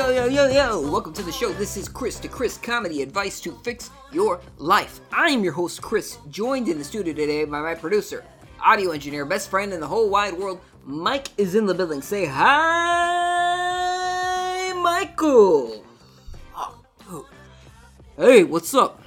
Yo, yo, yo, yo! Welcome to the show. This is Chris to Chris Comedy Advice to Fix Your Life. I am your host, Chris, joined in the studio today by my producer, audio engineer, best friend in the whole wide world. Mike is in the building. Say hi, Michael! Oh, oh. Hey, what's up?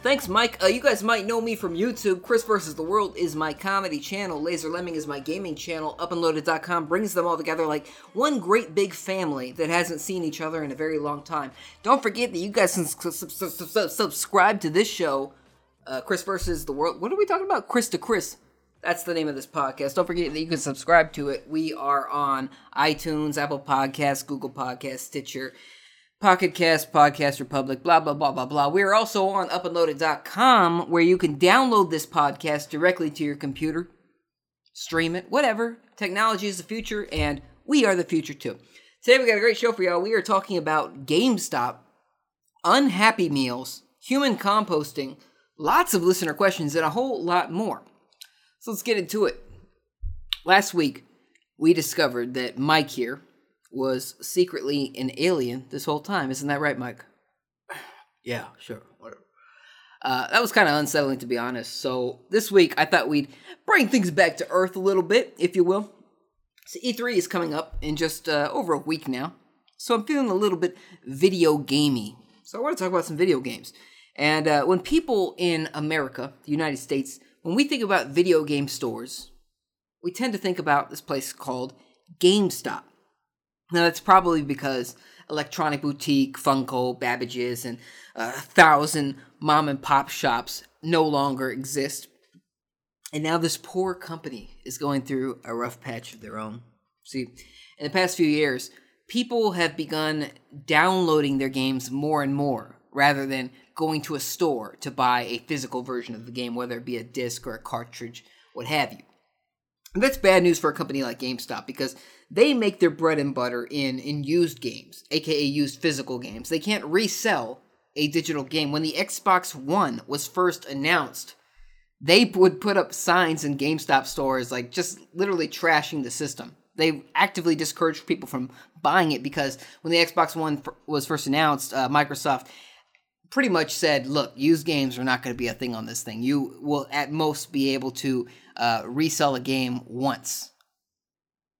Thanks, Mike. Uh, you guys might know me from YouTube. Chris versus the World is my comedy channel. Laser Lemming is my gaming channel. UpandLoaded.com brings them all together like one great big family that hasn't seen each other in a very long time. Don't forget that you guys can su- su- su- su- subscribe to this show, uh, Chris versus the World. What are we talking about? Chris to Chris. That's the name of this podcast. Don't forget that you can subscribe to it. We are on iTunes, Apple Podcasts, Google Podcasts, Stitcher. Pocket Cast, Podcast Republic, blah, blah, blah, blah, blah. We are also on upandloaded.com where you can download this podcast directly to your computer, stream it, whatever. Technology is the future, and we are the future too. Today we got a great show for y'all. We are talking about GameStop, unhappy meals, human composting, lots of listener questions, and a whole lot more. So let's get into it. Last week, we discovered that Mike here, was secretly an alien this whole time. Isn't that right, Mike? yeah, sure, whatever. Uh, that was kind of unsettling, to be honest. So this week, I thought we'd bring things back to earth a little bit, if you will. So E3 is coming up in just uh, over a week now, so I'm feeling a little bit video gamey. So I want to talk about some video games. And uh, when people in America, the United States, when we think about video game stores, we tend to think about this place called GameStop. Now, that's probably because Electronic Boutique, Funco, Babbage's, and uh, a thousand mom and pop shops no longer exist. And now this poor company is going through a rough patch of their own. See, in the past few years, people have begun downloading their games more and more rather than going to a store to buy a physical version of the game, whether it be a disc or a cartridge, what have you. And that's bad news for a company like GameStop because they make their bread and butter in in used games, aka used physical games. They can't resell a digital game. When the Xbox One was first announced, they would put up signs in GameStop stores like just literally trashing the system. They actively discouraged people from buying it because when the Xbox One was first announced, uh, Microsoft pretty much said, "Look, used games are not going to be a thing on this thing. You will at most be able to uh, resell a game once,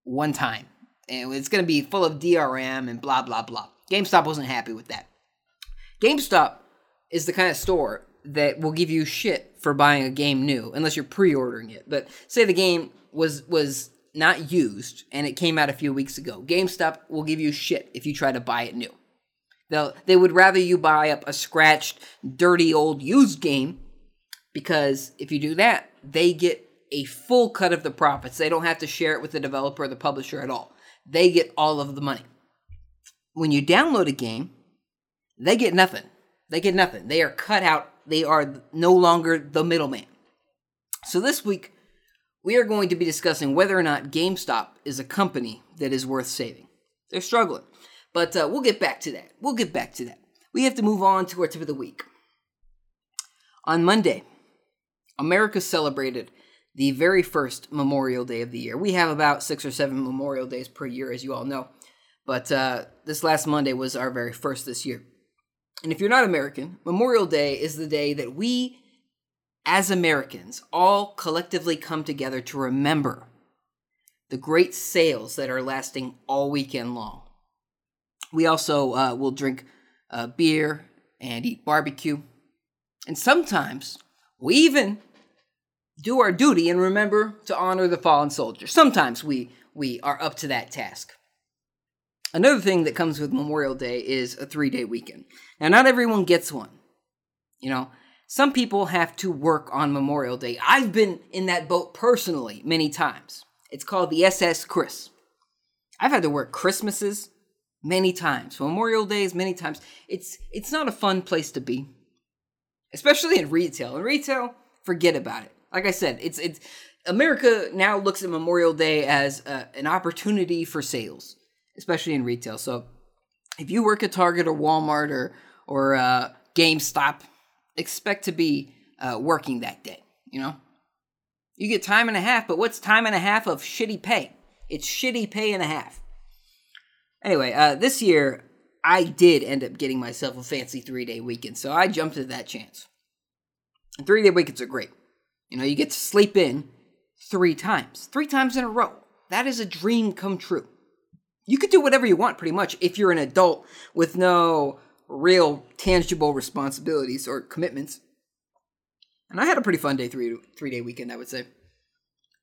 one time, and it's going to be full of DRM and blah blah blah." GameStop wasn't happy with that. GameStop is the kind of store that will give you shit for buying a game new unless you're pre-ordering it. But say the game was was not used and it came out a few weeks ago. GameStop will give you shit if you try to buy it new. They'll, they would rather you buy up a scratched, dirty old used game because if you do that, they get a full cut of the profits. They don't have to share it with the developer or the publisher at all. They get all of the money. When you download a game, they get nothing. They get nothing. They are cut out. They are no longer the middleman. So this week, we are going to be discussing whether or not GameStop is a company that is worth saving. They're struggling. But uh, we'll get back to that. We'll get back to that. We have to move on to our tip of the week. On Monday, America celebrated the very first Memorial Day of the year. We have about six or seven Memorial Days per year, as you all know. But uh, this last Monday was our very first this year. And if you're not American, Memorial Day is the day that we, as Americans, all collectively come together to remember the great sales that are lasting all weekend long. We also uh, will drink uh, beer and eat barbecue. And sometimes we even do our duty and remember to honor the fallen soldiers. Sometimes we, we are up to that task. Another thing that comes with Memorial Day is a three day weekend. Now, not everyone gets one. You know, some people have to work on Memorial Day. I've been in that boat personally many times. It's called the SS Chris. I've had to work Christmases many times, Memorial Days many times. It's it's not a fun place to be, especially in retail. In retail, forget about it. Like I said, it's it's America now looks at Memorial Day as a, an opportunity for sales, especially in retail. So if you work at Target or Walmart or or uh, GameStop, expect to be uh, working that day. You know, you get time and a half, but what's time and a half of shitty pay? It's shitty pay and a half. Anyway, uh, this year I did end up getting myself a fancy three day weekend, so I jumped at that chance. Three day weekends are great. You know, you get to sleep in three times, three times in a row. That is a dream come true. You could do whatever you want pretty much if you're an adult with no real tangible responsibilities or commitments. And I had a pretty fun day three three day weekend, I would say.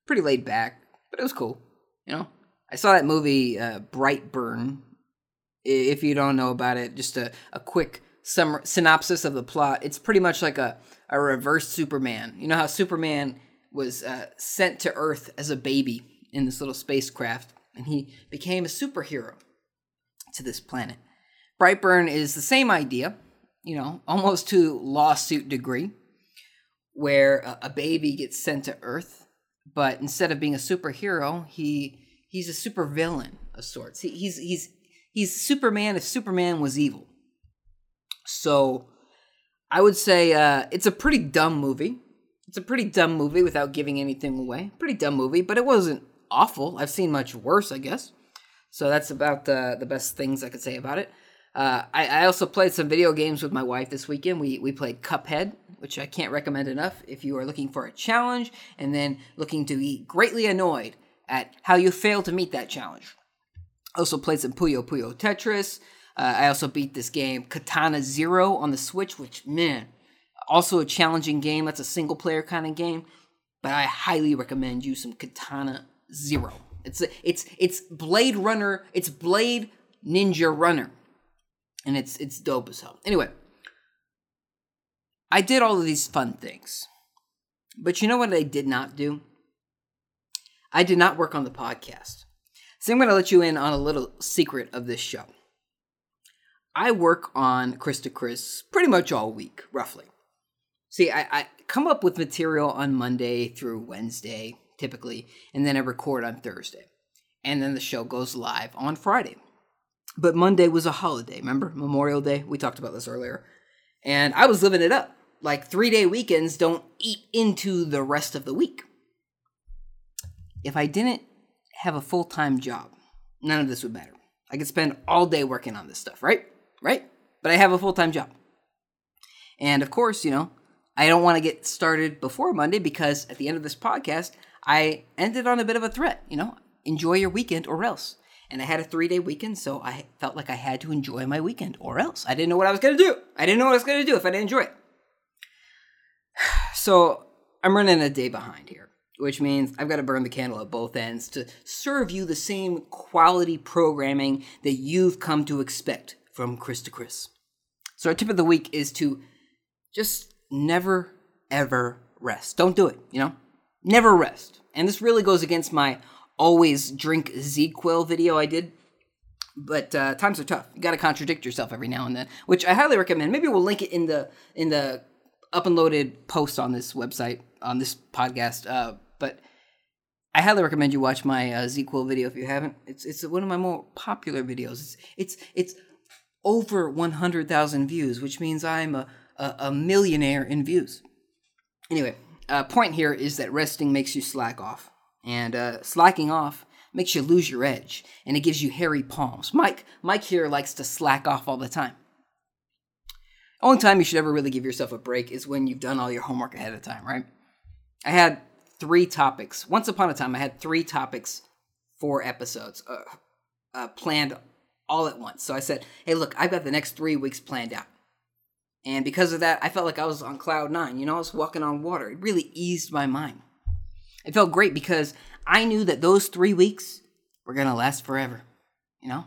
Pretty laid back, but it was cool. You know, I saw that movie uh, Brightburn. If you don't know about it, just a, a quick sum- synopsis of the plot. It's pretty much like a, a reverse Superman. You know how Superman was uh, sent to Earth as a baby in this little spacecraft, and he became a superhero to this planet. Brightburn is the same idea, you know, almost to lawsuit degree, where a, a baby gets sent to Earth, but instead of being a superhero, he he's a supervillain of sorts. He, he's he's he's Superman if Superman was evil. So, I would say uh, it's a pretty dumb movie. It's a pretty dumb movie without giving anything away. Pretty dumb movie, but it wasn't awful. I've seen much worse, I guess. So that's about the the best things I could say about it. Uh, I, I, also played some video games with my wife this weekend. We we played Cuphead, which I can't recommend enough if you are looking for a challenge and then looking to be greatly annoyed at how you fail to meet that challenge. Also played some Puyo Puyo Tetris. Uh, I also beat this game Katana Zero on the Switch, which man, also a challenging game. That's a single player kind of game, but I highly recommend you some Katana Zero. It's it's it's Blade Runner. It's Blade Ninja Runner and it's it's dope as hell. Anyway, I did all of these fun things, but you know what I did not do? I did not work on the podcast. So I'm going to let you in on a little secret of this show. I work on Chris to Chris pretty much all week, roughly. See, I, I come up with material on Monday through Wednesday, typically, and then I record on Thursday. And then the show goes live on Friday. But Monday was a holiday, remember? Memorial Day. We talked about this earlier. And I was living it up. Like three day weekends don't eat into the rest of the week. If I didn't have a full time job, none of this would matter. I could spend all day working on this stuff, right? Right? But I have a full time job. And of course, you know, I don't want to get started before Monday because at the end of this podcast, I ended on a bit of a threat, you know, enjoy your weekend or else and I had a three day weekend, so I felt like I had to enjoy my weekend, or else I didn't know what I was gonna do. I didn't know what I was gonna do if I didn't enjoy it. So I'm running a day behind here, which means I've got to burn the candle at both ends to serve you the same quality programming that you've come to expect from Chris to Chris. So our tip of the week is to just never ever rest. Don't do it, you know? Never rest. And this really goes against my always drink ZzzQuil video I did. But uh, times are tough. You got to contradict yourself every now and then, which I highly recommend. Maybe we'll link it in the in the up and loaded post on this website on this podcast. Uh, but I highly recommend you watch my uh, ZzzQuil video if you haven't. It's it's one of my more popular videos. It's it's it's over one hundred thousand views, which means I'm a, a, a millionaire in views. Anyway, uh, point here is that resting makes you slack off. And uh, slacking off makes you lose your edge, and it gives you hairy palms. Mike, Mike here likes to slack off all the time. Only time you should ever really give yourself a break is when you've done all your homework ahead of time, right? I had three topics. Once upon a time, I had three topics, four episodes uh, uh, planned all at once. So I said, hey, look, I've got the next three weeks planned out. And because of that, I felt like I was on cloud nine. You know, I was walking on water. It really eased my mind. It felt great because I knew that those three weeks were going to last forever, you know?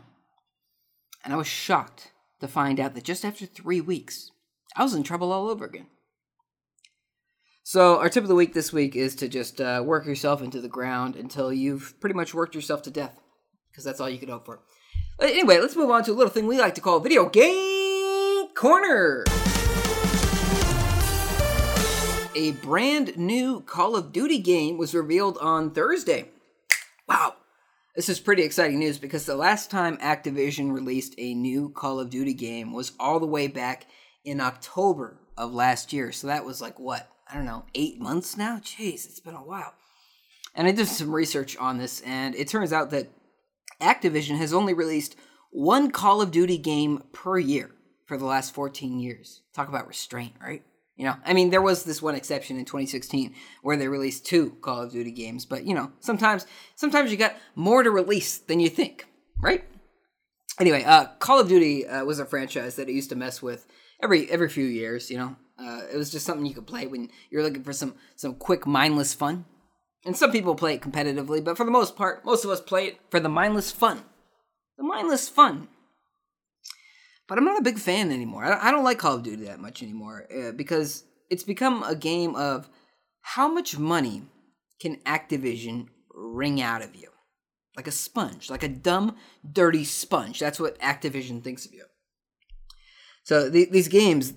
And I was shocked to find out that just after three weeks, I was in trouble all over again. So, our tip of the week this week is to just uh, work yourself into the ground until you've pretty much worked yourself to death, because that's all you could hope for. But anyway, let's move on to a little thing we like to call Video Game Corner a brand new Call of Duty game was revealed on Thursday. Wow. This is pretty exciting news because the last time Activision released a new Call of Duty game was all the way back in October of last year. So that was like what? I don't know, eight months now? Jeez, it's been a while. And I did some research on this, and it turns out that Activision has only released one Call of Duty game per year for the last 14 years. Talk about restraint, right? You know, I mean, there was this one exception in 2016 where they released two Call of Duty games, but you know, sometimes sometimes you got more to release than you think, right? Anyway, uh, Call of Duty uh, was a franchise that I used to mess with every every few years. You know, uh, it was just something you could play when you're looking for some some quick mindless fun. And some people play it competitively, but for the most part, most of us play it for the mindless fun. The mindless fun. But I'm not a big fan anymore. I don't like Call of Duty that much anymore uh, because it's become a game of how much money can Activision wring out of you? Like a sponge, like a dumb, dirty sponge. That's what Activision thinks of you. So these games,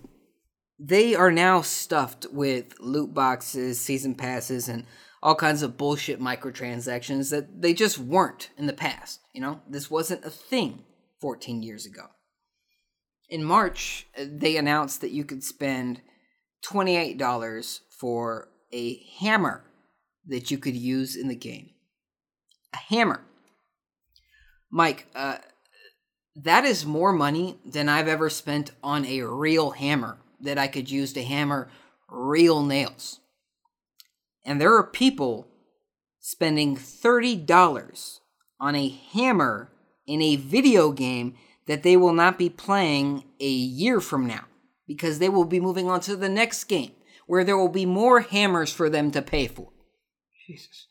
they are now stuffed with loot boxes, season passes, and all kinds of bullshit microtransactions that they just weren't in the past. You know, this wasn't a thing 14 years ago. In March, they announced that you could spend $28 for a hammer that you could use in the game. A hammer. Mike, uh, that is more money than I've ever spent on a real hammer that I could use to hammer real nails. And there are people spending $30 on a hammer in a video game that they will not be playing a year from now because they will be moving on to the next game where there will be more hammers for them to pay for. Jesus.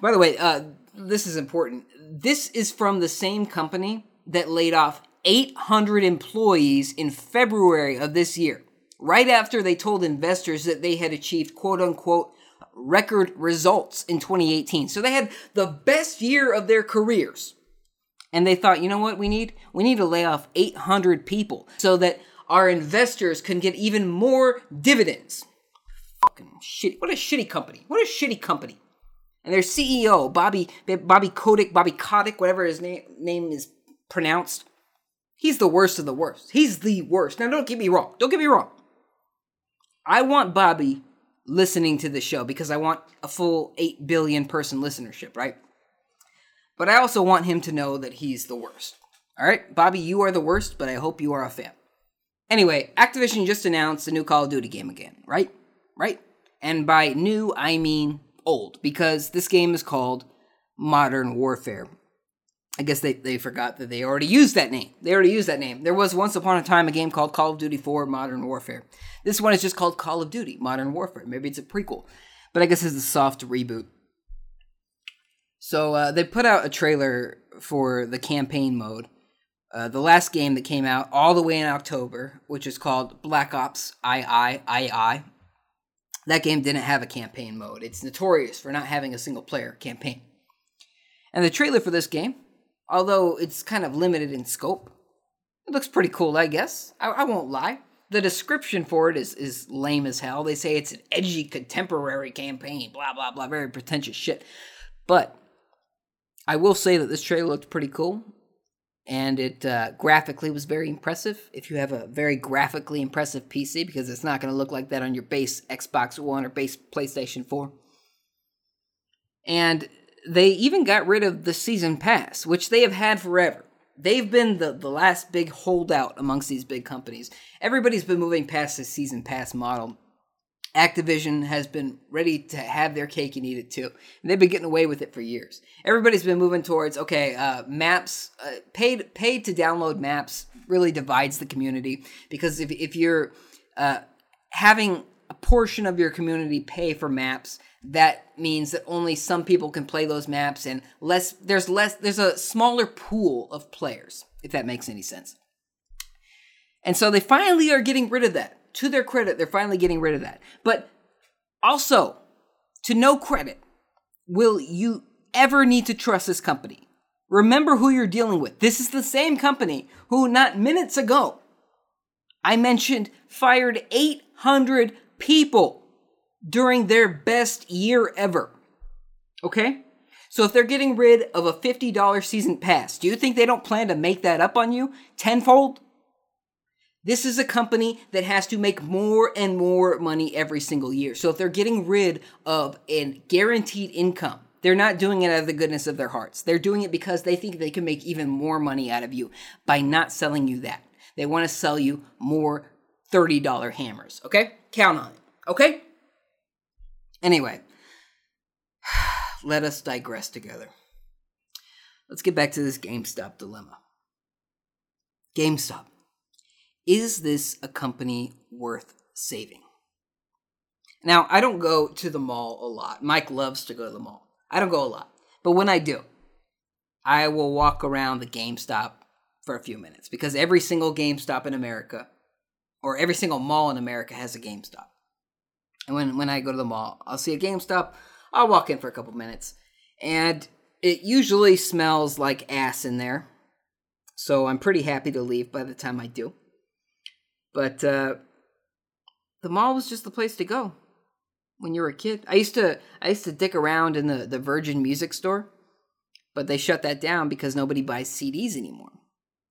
By the way, uh, this is important. This is from the same company that laid off 800 employees in February of this year, right after they told investors that they had achieved quote unquote record results in 2018. So they had the best year of their careers. And they thought, you know what we need? We need to lay off 800 people so that our investors can get even more dividends. Fucking shit. What a shitty company. What a shitty company and their CEO Bobby Bobby Kotick Bobby Kotick whatever his name name is pronounced. He's the worst of the worst. He's the worst. Now don't get me wrong. Don't get me wrong. I want Bobby listening to the show because I want a full 8 billion person listenership, right? But I also want him to know that he's the worst. All right, Bobby, you are the worst, but I hope you are a fan. Anyway, Activision just announced a new Call of Duty game again, right? Right? And by new, I mean old because this game is called Modern Warfare. I guess they, they forgot that they already used that name. They already used that name. There was once upon a time a game called Call of Duty 4 Modern Warfare. This one is just called Call of Duty Modern Warfare. Maybe it's a prequel, but I guess it's a soft reboot. So uh, they put out a trailer for the campaign mode. Uh, the last game that came out all the way in October, which is called Black Ops II II, that game didn't have a campaign mode. It's notorious for not having a single player campaign. And the trailer for this game, although it's kind of limited in scope, it looks pretty cool, I guess. I, I won't lie. The description for it is, is lame as hell. They say it's an edgy contemporary campaign, blah, blah, blah, very pretentious shit. But I will say that this trailer looked pretty cool and it uh, graphically was very impressive. If you have a very graphically impressive PC, because it's not going to look like that on your base Xbox One or base PlayStation 4. And they even got rid of the season pass, which they have had forever. They've been the, the last big holdout amongst these big companies. Everybody's been moving past the season pass model Activision has been ready to have their cake and eat it too. And they've been getting away with it for years. Everybody's been moving towards okay, uh, maps, uh, paid paid to download maps really divides the community because if if you're uh, having a portion of your community pay for maps, that means that only some people can play those maps and less there's less there's a smaller pool of players if that makes any sense. And so they finally are getting rid of that to their credit, they're finally getting rid of that. But also, to no credit, will you ever need to trust this company? Remember who you're dealing with. This is the same company who, not minutes ago, I mentioned fired 800 people during their best year ever. Okay? So if they're getting rid of a $50 season pass, do you think they don't plan to make that up on you tenfold? This is a company that has to make more and more money every single year. So if they're getting rid of a guaranteed income They're not doing it out of the goodness of their hearts. They're doing it because they think they can make even more money out of you by not selling you that. They want to sell you more $30 hammers, okay? Count on it, okay? Anyway, let us digress together. Let's get back to this GameStop dilemma. GameStop. Is this a company worth saving? Now, I don't go to the mall a lot. Mike loves to go to the mall. I don't go a lot. But when I do, I will walk around the GameStop for a few minutes because every single GameStop in America or every single mall in America has a GameStop. And when, when I go to the mall, I'll see a GameStop, I'll walk in for a couple minutes, and it usually smells like ass in there. So I'm pretty happy to leave by the time I do. But uh, the mall was just the place to go when you were a kid. I used to I used to dick around in the, the Virgin Music Store, but they shut that down because nobody buys CDs anymore.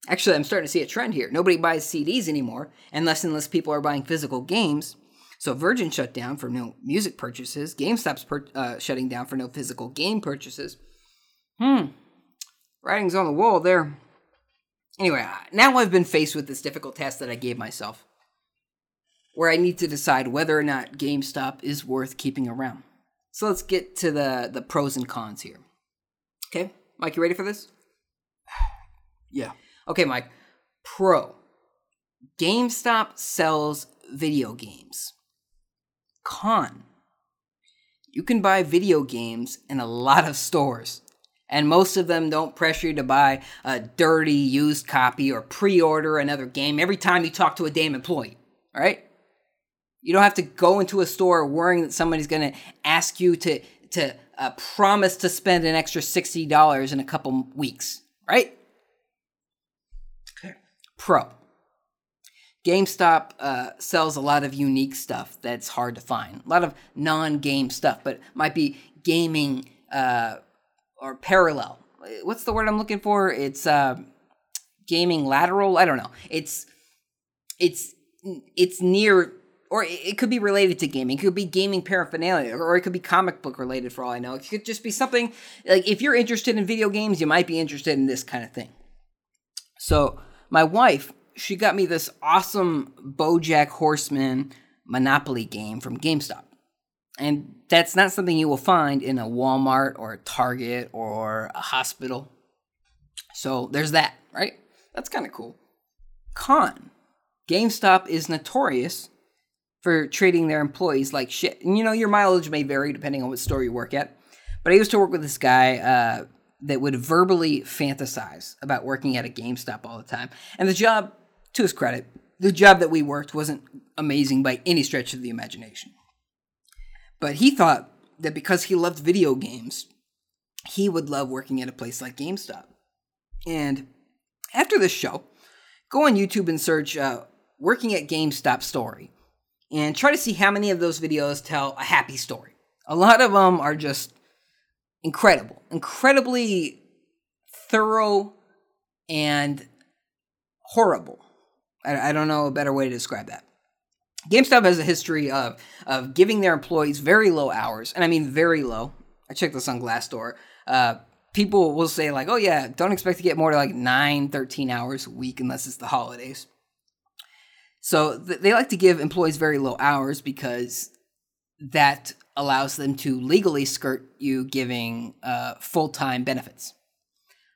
Actually, I'm starting to see a trend here. Nobody buys CDs anymore, and less and less people are buying physical games. So Virgin shut down for no music purchases. GameStop's per, uh, shutting down for no physical game purchases. Hmm. Writing's on the wall there. Anyway, now I've been faced with this difficult task that I gave myself, where I need to decide whether or not GameStop is worth keeping around. So let's get to the the pros and cons here. Okay, Mike, you ready for this? Yeah. Okay, Mike. Pro. GameStop sells video games. Con. You can buy video games in a lot of stores, and most of them don't pressure you to buy a dirty used copy or pre order another game every time you talk to a damn employee, all right? You don't have to go into a store worrying that somebody's going to ask you to, to uh, promise to spend an extra $60 in a couple weeks, right? Pro. GameStop uh, sells a lot of unique stuff that's hard to find. A lot of non-game stuff, but might be gaming uh, or parallel. What's the word I'm looking for? It's uh, gaming lateral. I don't know. It's it's it's near, or it could be related to gaming. It could be gaming paraphernalia, or it could be comic book related. For all I know, it could just be something like if you're interested in video games, you might be interested in this kind of thing. So my wife she got me this awesome Bojack Horseman Monopoly game from GameStop. And that's not something you will find in a Walmart or a Target or a hospital. So there's that, right? That's kind of cool. Con GameStop is notorious for treating their employees like shit. And you know, your mileage may vary depending on what store you work at. But I used to work with this guy uh, that would verbally fantasize about working at a GameStop all the time. And the job to his credit, the job that we worked wasn't amazing by any stretch of the imagination. But he thought that because he loved video games, he would love working at a place like GameStop. And after this show, go on YouTube and search uh, working at GameStop story and try to see how many of those videos tell a happy story. A lot of them are just incredible, incredibly thorough and horrible. I, I don't know a better way to describe that. GameStop has a history of of giving their employees very low hours, and I mean very low. I checked this on Glassdoor. Uh, people will say like, "Oh yeah, don't expect to get more to like 9, 13 hours a week unless it's the holidays." So th- they like to give employees very low hours because that allows them to legally skirt you giving uh, full time benefits.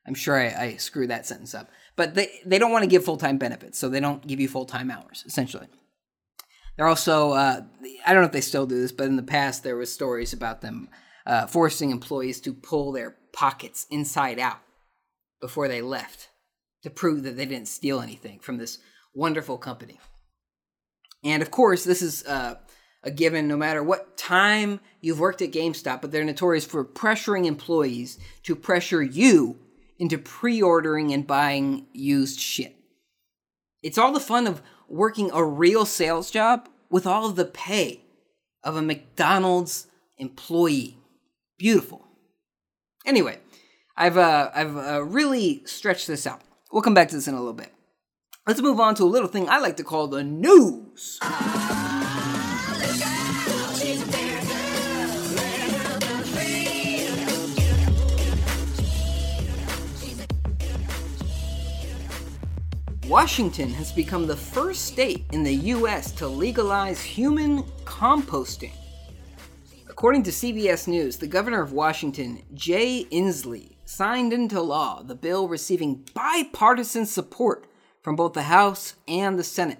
I'm sure I, I screwed that sentence up but they, they don't want to give full time benefits, so they don't give you full time hours, essentially. They're also, uh, I don't know if they still do this, but in the past there was stories about them uh, forcing employees to pull their pockets inside out before they left to prove that they didn't steal anything from this wonderful company. And of course, this is uh, a given no matter what time you've worked at GameStop, but they're notorious for pressuring employees to pressure you into pre ordering and buying used shit. It's all the fun of working a real sales job with all of the pay of a McDonald's employee. Beautiful. Anyway, I've uh, I've uh, really stretched this out. We'll come back to this in a little bit. Let's move on to a little thing I like to call the news. Washington has become the first state in the U.S. to legalize human composting. According to CBS News, the governor of Washington, Jay Inslee, signed into law the bill receiving bipartisan support from both the House and the Senate.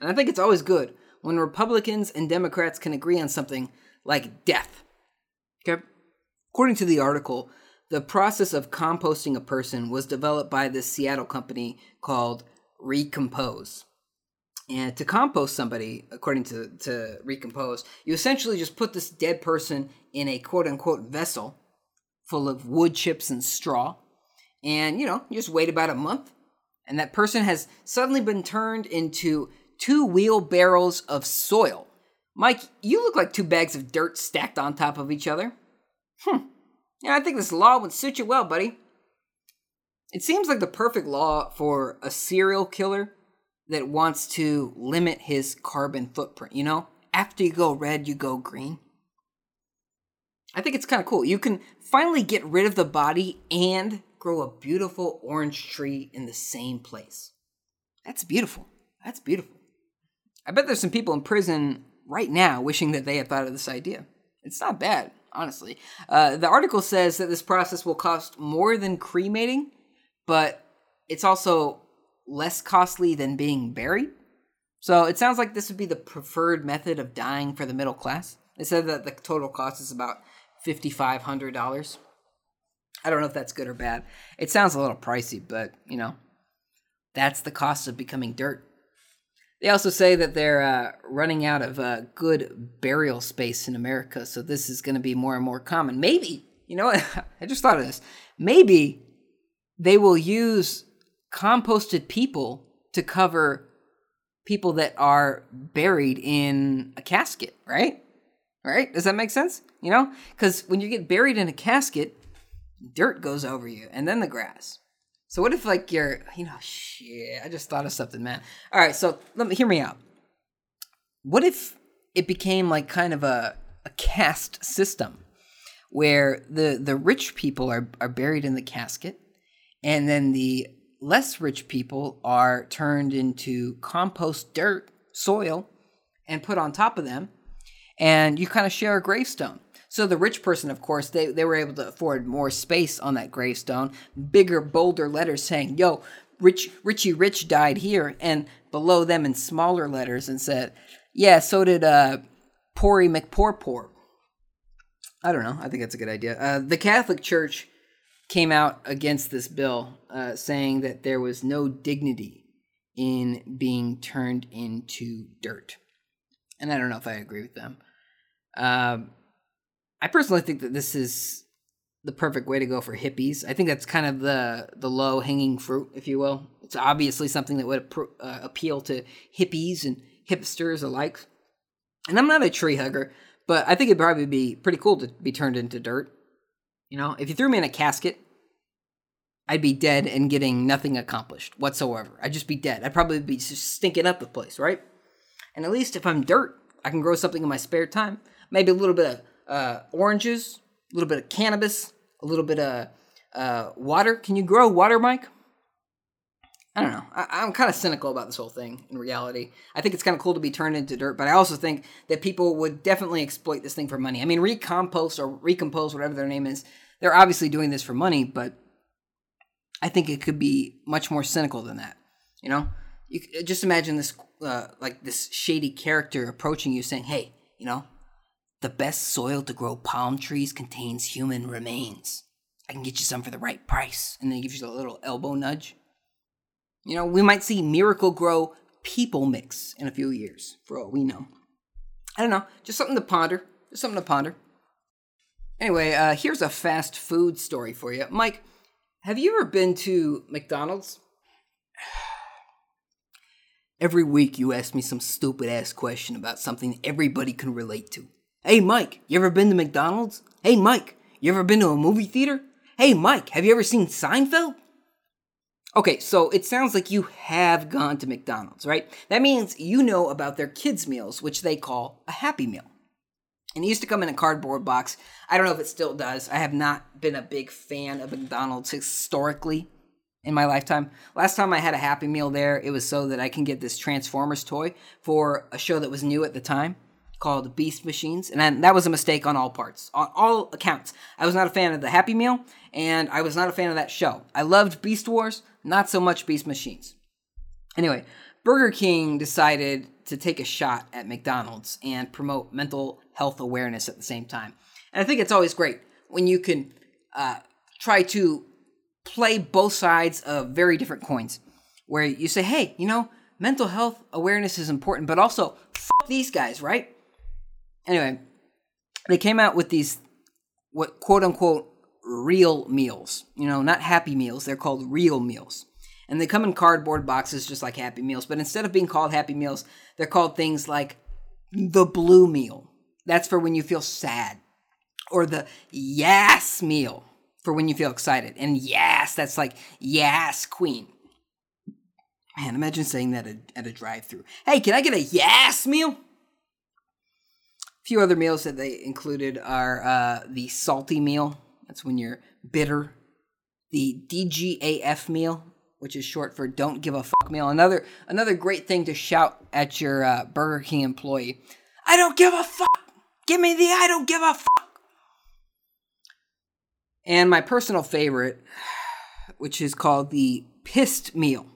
And I think it's always good when Republicans and Democrats can agree on something like death. Okay? According to the article, the process of composting a person was developed by this Seattle company called Recompose. And to compost somebody, according to, to Recompose, you essentially just put this dead person in a quote unquote vessel full of wood chips and straw. And, you know, you just wait about a month. And that person has suddenly been turned into two wheelbarrows of soil. Mike, you look like two bags of dirt stacked on top of each other. Hmm. Yeah, I think this law would suit you well, buddy. It seems like the perfect law for a serial killer that wants to limit his carbon footprint, you know? After you go red, you go green. I think it's kind of cool. You can finally get rid of the body and grow a beautiful orange tree in the same place. That's beautiful. That's beautiful. I bet there's some people in prison right now wishing that they had thought of this idea. It's not bad, honestly. Uh, the article says that this process will cost more than cremating, but it's also less costly than being buried. So it sounds like this would be the preferred method of dying for the middle class. They said that the total cost is about $5,500. I don't know if that's good or bad. It sounds a little pricey, but you know, that's the cost of becoming dirt. They also say that they're uh, running out of uh, good burial space in America, so this is going to be more and more common. Maybe, you know what? I just thought of this. Maybe they will use composted people to cover people that are buried in a casket, right? Right? Does that make sense? You know? Because when you get buried in a casket, dirt goes over you and then the grass. So what if like you're, you know, shit, I just thought of something, man. All right, so let me hear me out. What if it became like kind of a, a caste system where the the rich people are, are buried in the casket and then the less rich people are turned into compost dirt, soil, and put on top of them, and you kind of share a gravestone. So the rich person, of course, they, they were able to afford more space on that gravestone, bigger, bolder letters saying, yo, Rich Richie Rich died here, and below them in smaller letters and said, Yeah, so did uh Pory McPoorpoor. I don't know. I think that's a good idea. Uh, the Catholic Church came out against this bill, uh, saying that there was no dignity in being turned into dirt. And I don't know if I agree with them. Um, I personally think that this is the perfect way to go for hippies. I think that's kind of the the low hanging fruit, if you will. It's obviously something that would uh, appeal to hippies and hipsters alike. And I'm not a tree hugger, but I think it'd probably be pretty cool to be turned into dirt. You know, if you threw me in a casket, I'd be dead and getting nothing accomplished whatsoever. I'd just be dead. I'd probably be just stinking up the place, right? And at least if I'm dirt, I can grow something in my spare time. Maybe a little bit of uh, oranges, a little bit of cannabis, a little bit of uh, water. Can you grow water, Mike? I don't know. I, am kind of cynical about this whole thing in reality. I think it's kind of cool to be turned into dirt, but I also think that people would definitely exploit this thing for money. I mean, Recompost or Recompose, whatever their name is, they're obviously doing this for money, but I think it could be much more cynical than that. You know, you just imagine this, uh, like this shady character approaching you, saying, "Hey, you know, the best soil to grow palm trees contains human remains. I can get you some for the right price. And then he gives you a little elbow nudge. You know, we might see Miracle-Gro people mix in a few years, for all we know. I don't know, just something to ponder. Just something to ponder. Anyway, uh, here's a fast food story for you. Mike, have you ever been to McDonald's? Every week you ask me some stupid ass question about something everybody can relate to. Hey, Mike, you ever been to McDonald's? Hey, Mike, you ever been to a movie theater? Hey, Mike, have you ever seen Seinfeld? Okay, so it sounds like you have gone to McDonald's, right? That means you know about their kids' meals, which they call a Happy Meal. And it used to come in a cardboard box. I don't know if it still does. I have not been a big fan of McDonald's historically. in my lifetime. Last time I had a Happy Meal there, it was so that I can get this Transformers toy for a show that was new at the time called Beast Machines, and that was a mistake on all parts, on all accounts. I was not a fan of the Happy Meal, and I was not a fan of that show. I loved Beast Wars, not so much Beast Machines. Anyway, Burger King decided to take a shot at McDonald's and promote mental health awareness at the same time. And I think it's always great when you can uh, try to play both sides of very different coins, where you say, hey, you know, mental health awareness is important, but also, these guys, right? Anyway, they came out with these, what quote unquote, real meals. You know, not happy meals, they're called real meals. And they come in cardboard boxes just like Happy Meals, but instead of being called Happy Meals, they're called things like the Blue Meal. That's for when you feel sad. Or the Yes Meal for when you feel excited. And yes, that's like Yes Queen. Man, imagine saying that at, a drive through. Hey, can I get a Yes Meal? Few other meals that they included are uh, the salty meal. That's when you're bitter. The DGAF meal which is short for "Don't Give a Fuck" meal. Another another great thing to shout at your uh, Burger King employee. I don't give a fuck. Give me the I don't give a fuck. And my personal favorite, which is called the pissed meal.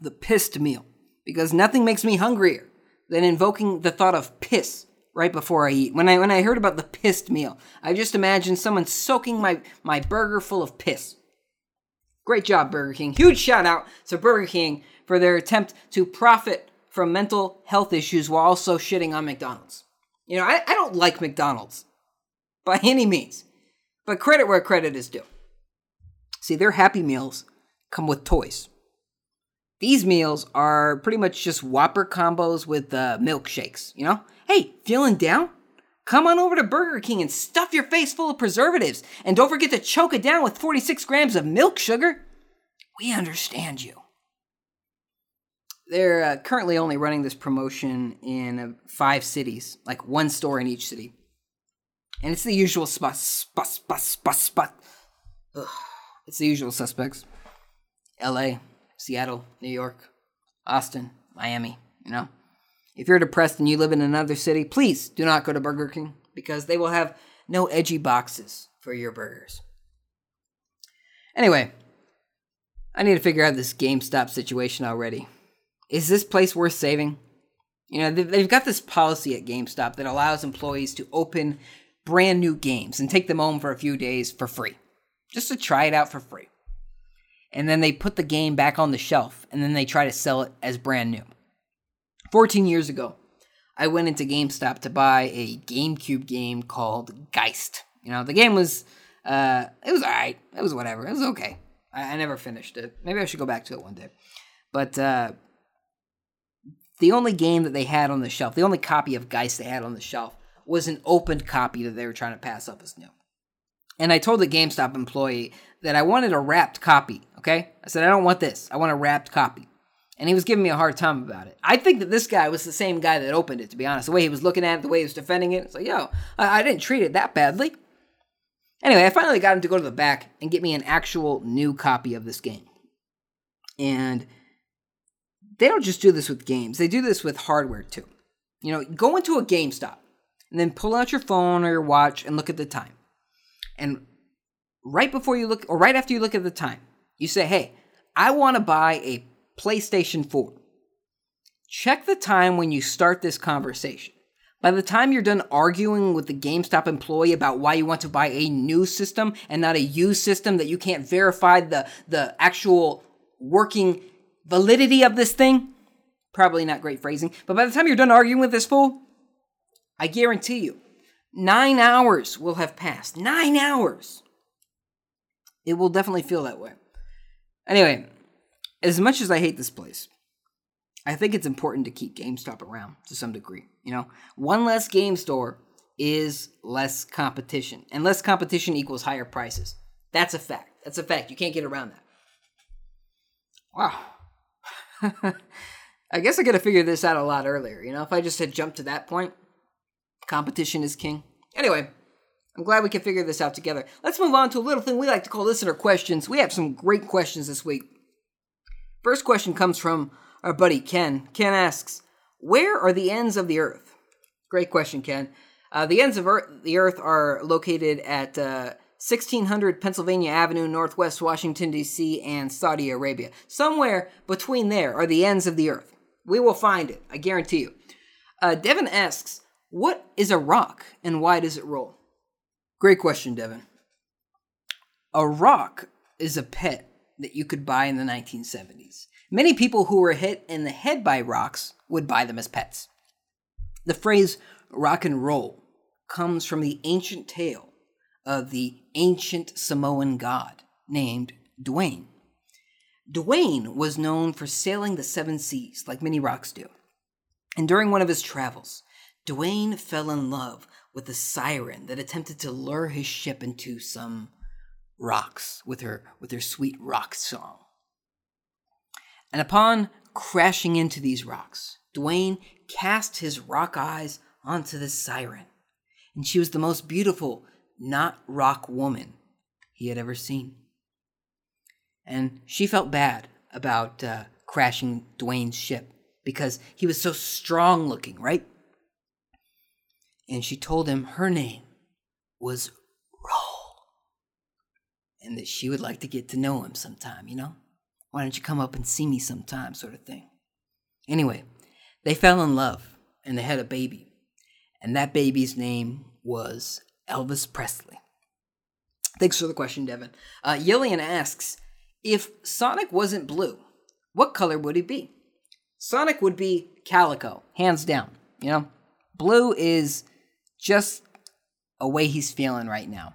The pissed meal. Because nothing makes me hungrier than invoking the thought of piss right before I eat. When I when I heard about the pissed meal, I just imagined someone soaking my, my burger full of piss. Great job, Burger King. Huge shout out to Burger King for their attempt to profit from mental health issues while also shitting on McDonald's. You know, I, I don't like McDonald's by any means, but credit where credit is due. See, their Happy Meals come with toys. These meals are pretty much just Whopper combos with uh, milkshakes, you know? Hey, feeling down? Come on over to Burger King and stuff your face full of preservatives. And don't forget to choke it down with 46 grams of milk sugar. We understand you. They're uh, currently only running this promotion in uh, five cities, like one store in each city. And it's the usual spot, spot, spot, spot, spot. Ugh. It's the usual suspects LA, Seattle, New York, Austin, Miami, you know? If you're depressed and you live in another city, please do not go to Burger King because they will have no edgy boxes for your burgers. Anyway, I need to figure out this GameStop situation already. Is this place worth saving? You know, they've got this policy at GameStop that allows employees to open brand new games and take them home for a few days for free, just to try it out for free. And then they put the game back on the shelf and then they try to sell it as brand new. 14 years ago, I went into GameStop to buy a GameCube game called Geist. You know, the game was, uh, it was alright. It was whatever. It was okay. I, I, never finished it. Maybe I should go back to it one day. But, uh, the only game that they had on the shelf, the only copy of Geist they had on the shelf, was an opened copy that they were trying to pass up as new. And I told the GameStop employee that I wanted a wrapped copy, okay? I said, I don't want this. I want a wrapped copy and he was giving me a hard time about it. I think that this guy was the same guy that opened it, to be honest. The way he was looking at it, the way he was defending it, it's like, yo, I, I didn't treat it that badly. Anyway, I finally got him to go to the back and get me an actual new copy of this game. And they don't just do this with games, they do this with hardware too. You know, go into a GameStop and then pull out your phone or your watch and look at the time. And right before you look, or right after you look at the time, you say, hey, I want to buy a PlayStation 4. Check the time when you start this conversation. By the time you're done arguing with the GameStop employee about why you want to buy a new system and not a used system that you can't verify the, the actual working validity of this thing, probably not great phrasing, but by the time you're done arguing with this fool, I guarantee you, nine hours will have passed. Nine hours! It will definitely feel that way. Anyway, as much as I hate this place, I think it's important to keep GameStop around to some degree. You know, one less game store is less competition, and less competition equals higher prices. That's a fact. That's a fact. You can't get around that. Wow. I guess I could have figured this out a lot earlier. You know, if I just had jumped to that point, competition is king. Anyway, I'm glad we can figure this out together. Let's move on to a little thing we like to call listener questions. We have some great questions this week. First question comes from our buddy Ken. Ken asks, Where are the ends of the earth? Great question, Ken. Uh, the ends of earth, the earth are located at uh, 1600 Pennsylvania Avenue, Northwest Washington, D.C., and Saudi Arabia. Somewhere between there are the ends of the earth. We will find it, I guarantee you. Uh, Devin asks, What is a rock and why does it roll? Great question, Devin. A rock is a pet that you could buy in the 1970s. Many people who were hit in the head by rocks would buy them as pets. The phrase rock and roll comes from the ancient tale of the ancient Samoan god named Dwayne. Dwayne was known for sailing the seven seas like many rocks do. And during one of his travels, Dwayne fell in love with a siren that attempted to lure his ship into some rocks with her with her sweet rock song. And upon crashing into these rocks, Dwayne cast his rock eyes onto the siren, and she was the most beautiful not rock woman he had ever seen. And she felt bad about uh, crashing Dwayne's ship because he was so strong looking, right? And she told him her name was Roll. And that she would like to get to know him sometime, you know? Why don't you come up and see me sometime, sort of thing. Anyway, they fell in love and they had a baby. And that baby's name was Elvis Presley. Thanks for the question, Devin. Uh, Yillian asks If Sonic wasn't blue, what color would he be? Sonic would be calico, hands down. You know, blue is just a way he's feeling right now.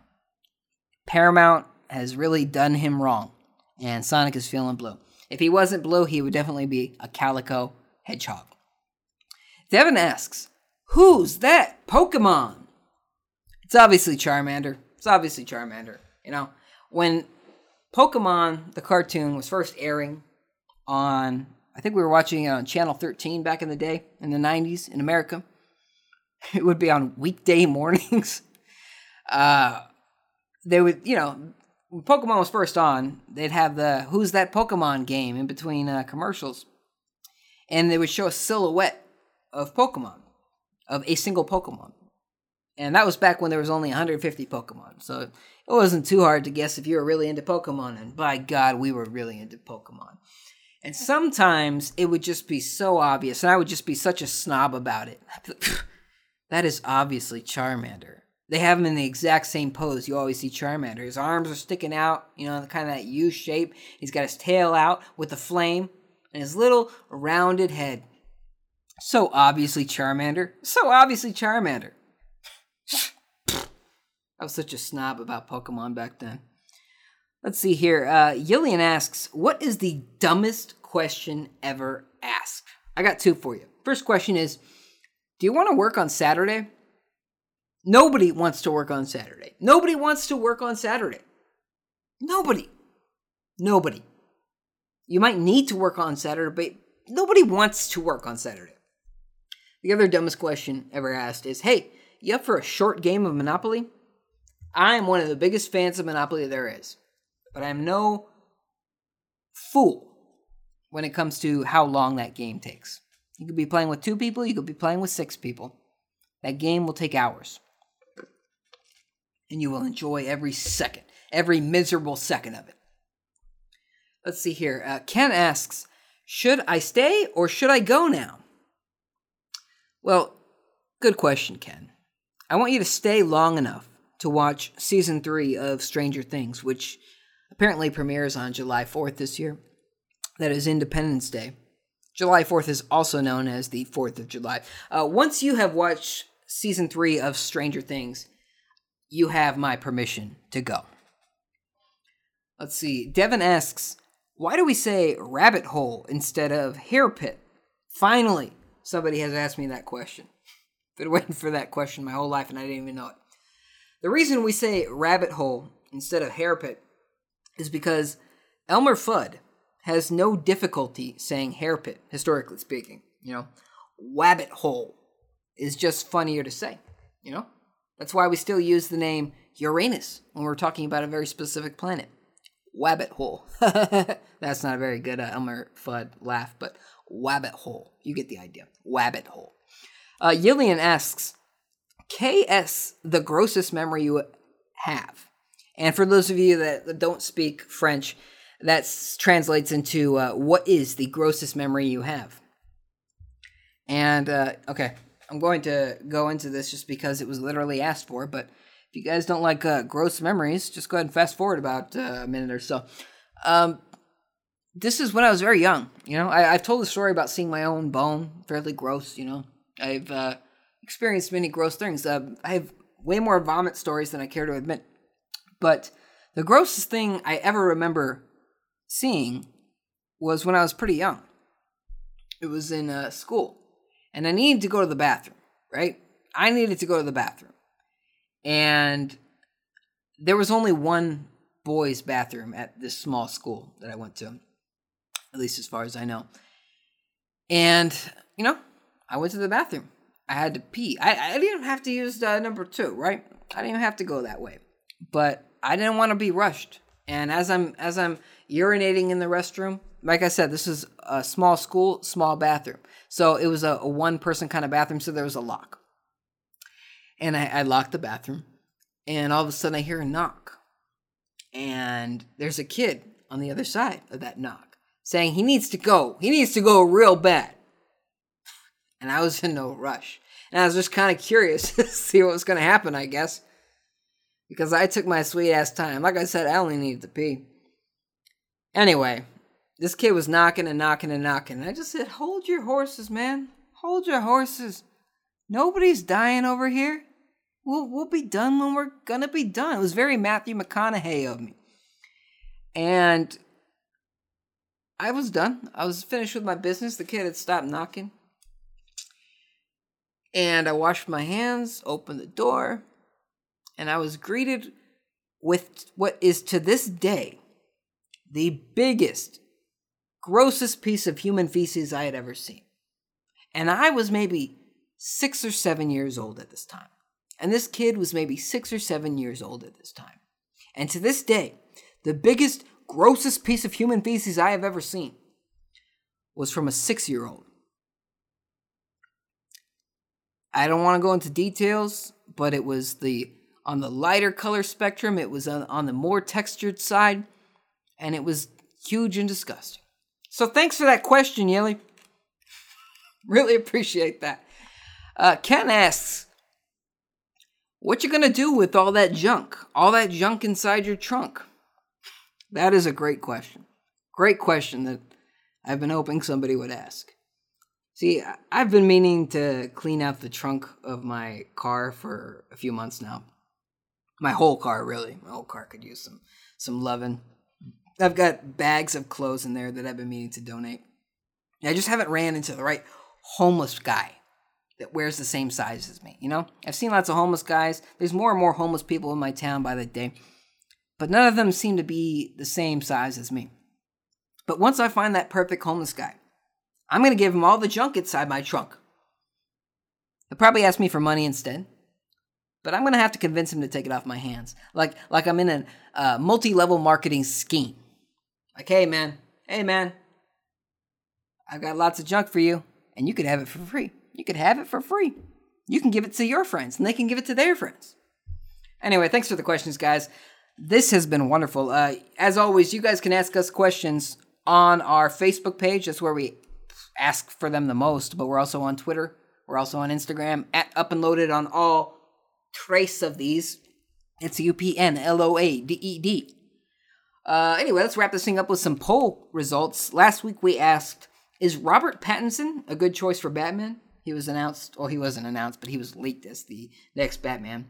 Paramount has really done him wrong, and Sonic is feeling blue. If he wasn't blue, he would definitely be a calico hedgehog. Devin asks, Who's that Pokemon? It's obviously Charmander. It's obviously Charmander. You know, when Pokemon, the cartoon, was first airing on, I think we were watching it on Channel 13 back in the day, in the 90s in America. It would be on weekday mornings. Uh, they would, you know, when Pokemon was first on, they'd have the Who's That Pokemon game in between uh, commercials. And they would show a silhouette of Pokemon, of a single Pokemon. And that was back when there was only 150 Pokemon. So it wasn't too hard to guess if you were really into Pokemon. And by God, we were really into Pokemon. And sometimes it would just be so obvious, and I would just be such a snob about it. that is obviously Charmander. They have him in the exact same pose you always see Charmander. His arms are sticking out, you know, kind of that U shape. He's got his tail out with the flame, and his little rounded head. So obviously Charmander. So obviously Charmander. I was such a snob about Pokemon back then. Let's see here. Uh, Yillian asks, What is the dumbest question ever asked? I got two for you. First question is Do you want to work on Saturday? Nobody wants to work on Saturday. Nobody wants to work on Saturday. Nobody. Nobody. You might need to work on Saturday, but nobody wants to work on Saturday. The other dumbest question ever asked is Hey, you up for a short game of Monopoly? I am one of the biggest fans of Monopoly there is, but I'm no fool when it comes to how long that game takes. You could be playing with two people, you could be playing with six people. That game will take hours. And you will enjoy every second, every miserable second of it. Let's see here. Uh, Ken asks, Should I stay or should I go now? Well, good question, Ken. I want you to stay long enough to watch season three of Stranger Things, which apparently premieres on July 4th this year. That is Independence Day. July 4th is also known as the 4th of July. Uh, once you have watched season three of Stranger Things, you have my permission to go. Let's see. Devin asks, why do we say rabbit hole instead of hare pit? Finally, somebody has asked me that question. Been waiting for that question my whole life and I didn't even know it. The reason we say rabbit hole instead of hare pit is because Elmer Fudd has no difficulty saying hairpit, historically speaking. You know, wabbit hole is just funnier to say. You know, That's why we still use the name Uranus when we're talking about a very specific planet. Wabbit hole. That's not a very good uh, Elmer Fudd laugh, but wabbit hole. You get the idea. Wabbit hole. Uh, Yillian asks, KS, the grossest memory you have. And for those of you that don't speak French, that translates into uh, what is the grossest memory you have. And uh, okay, I'm going to go into this just because it was literally asked for. But if you guys don't like uh, gross memories, just go ahead and fast forward about uh, a minute or so. Um, this is when I was very young. You know, I, have told the story about seeing my own bone, fairly gross. You know, I've uh, experienced many gross things. Uh, I have way more vomit stories than I care to admit. But the grossest thing I ever remember seeing was when I was pretty young. It was in uh, school, and I needed to go to the bathroom. Right, I needed to go to the bathroom, and there was only one boys' bathroom at this small school that I went to, at least as far as I know. And you know, I went to the bathroom. I had to pee. I, I didn't have to use uh, number two, right? I didn't have to go that way, but I didn't want to be rushed. And as I'm as I'm urinating in the restroom, like I said, this is a small school, small bathroom. So it was a, a one person kind of bathroom, so there was a lock. And I, I locked the bathroom, and all of a sudden I hear a knock. And there's a kid on the other side of that knock saying he needs to go. He needs to go real bad. And I was in no rush. And I was just kind of curious to see what was going to happen, I guess because I took my sweet ass time. Like I said, I only needed to pee. Anyway, this kid was knocking and knocking and knocking. And I just said, Hold your horses, man. Hold your horses. Nobody's dying over here. We'll, we'll be done when we're gonna be done. It was very Matthew McConaughey of me. And I was done. I was finished with my business. The kid had stopped knocking. And I washed my hands, opened the door, and I was greeted with what is to this day the biggest, grossest piece of human feces I had ever seen. And I was maybe six or seven years old at this time. And this kid was maybe six or seven years old at this time. And to this day, the biggest, grossest piece of human feces I have ever seen was from a six year old. I don't want to go into details, but it was the on the lighter color spectrum, it was on, the more textured side, and it was huge and disgusting. So thanks for that question, Yelly. really appreciate that. Uh, Ken asks, "What you gonna do with all that junk? All that junk inside your trunk?" That is a great question. Great question that I've been hoping somebody would ask. See, I've been meaning to clean out the trunk of my car for a few months now my whole car really. My whole car could use some some loving. I've got bags of clothes in there that i've been meaning to donate. I just haven't ran into the right homeless guy that wears the same size as me you know? I've seen lots of homeless guys. There's more and more homeless people in my town by the day but none of them seem to be the same size as me. But once i find that perfect homeless guy i'm going to give him all the junk inside my trunk. He'll probably ask me for money instead but I'm gonna have to convince him to take it off my hands. Like like I'm in a uh, multi-level marketing scheme. Like, hey man, hey man, I've got lots of junk for you, and you could have it for free. You could have it for free. You can give it to your friends, and they can give it to their friends. Anyway, thanks for the questions, guys. This has been wonderful. Uh, as always, you guys can ask us questions on our Facebook page. That's where we ask for them the most. But we're also on Twitter. We're also on Instagram at Up and Loaded on all trace of these. It's U P N L O A D E D. Uh, anyway, let's wrap this thing up with some poll results. Last week we asked Is Robert Pattinson a good choice for Batman? He was announced, well, he wasn't announced, but he was leaked as the next Batman.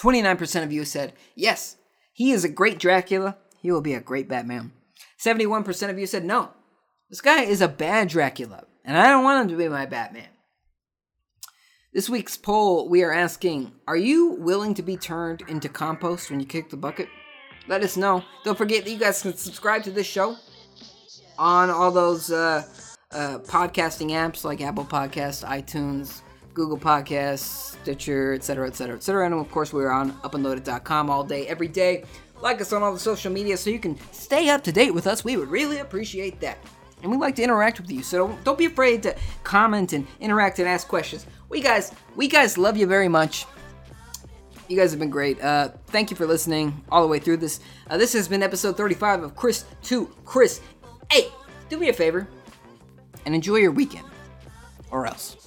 29% of you said yes, he is a great Dracula. He will be a great Batman. 71% of you said no, this guy is a bad Dracula, and I don't want him to be my Batman. This week's poll, we are asking Are you willing to be turned into compost when you kick the bucket? Let us know. Don't forget that you guys can subscribe to this show on all those uh, uh, podcasting apps like Apple Podcasts, iTunes, Google Podcasts, Stitcher, etc., etc., etc. And of course, we're on upandloaded.com all day, every day. Like us on all the social media so you can stay up to date with us. We would really appreciate that. And we like to interact with you, so don't, be afraid to comment and interact and ask questions. We guys, we guys love you very much. You guys have been great. Uh, thank you for listening all the way through this. Uh, this has been episode 35 of Chris to Chris. Hey, do me a favor and enjoy your weekend, or else.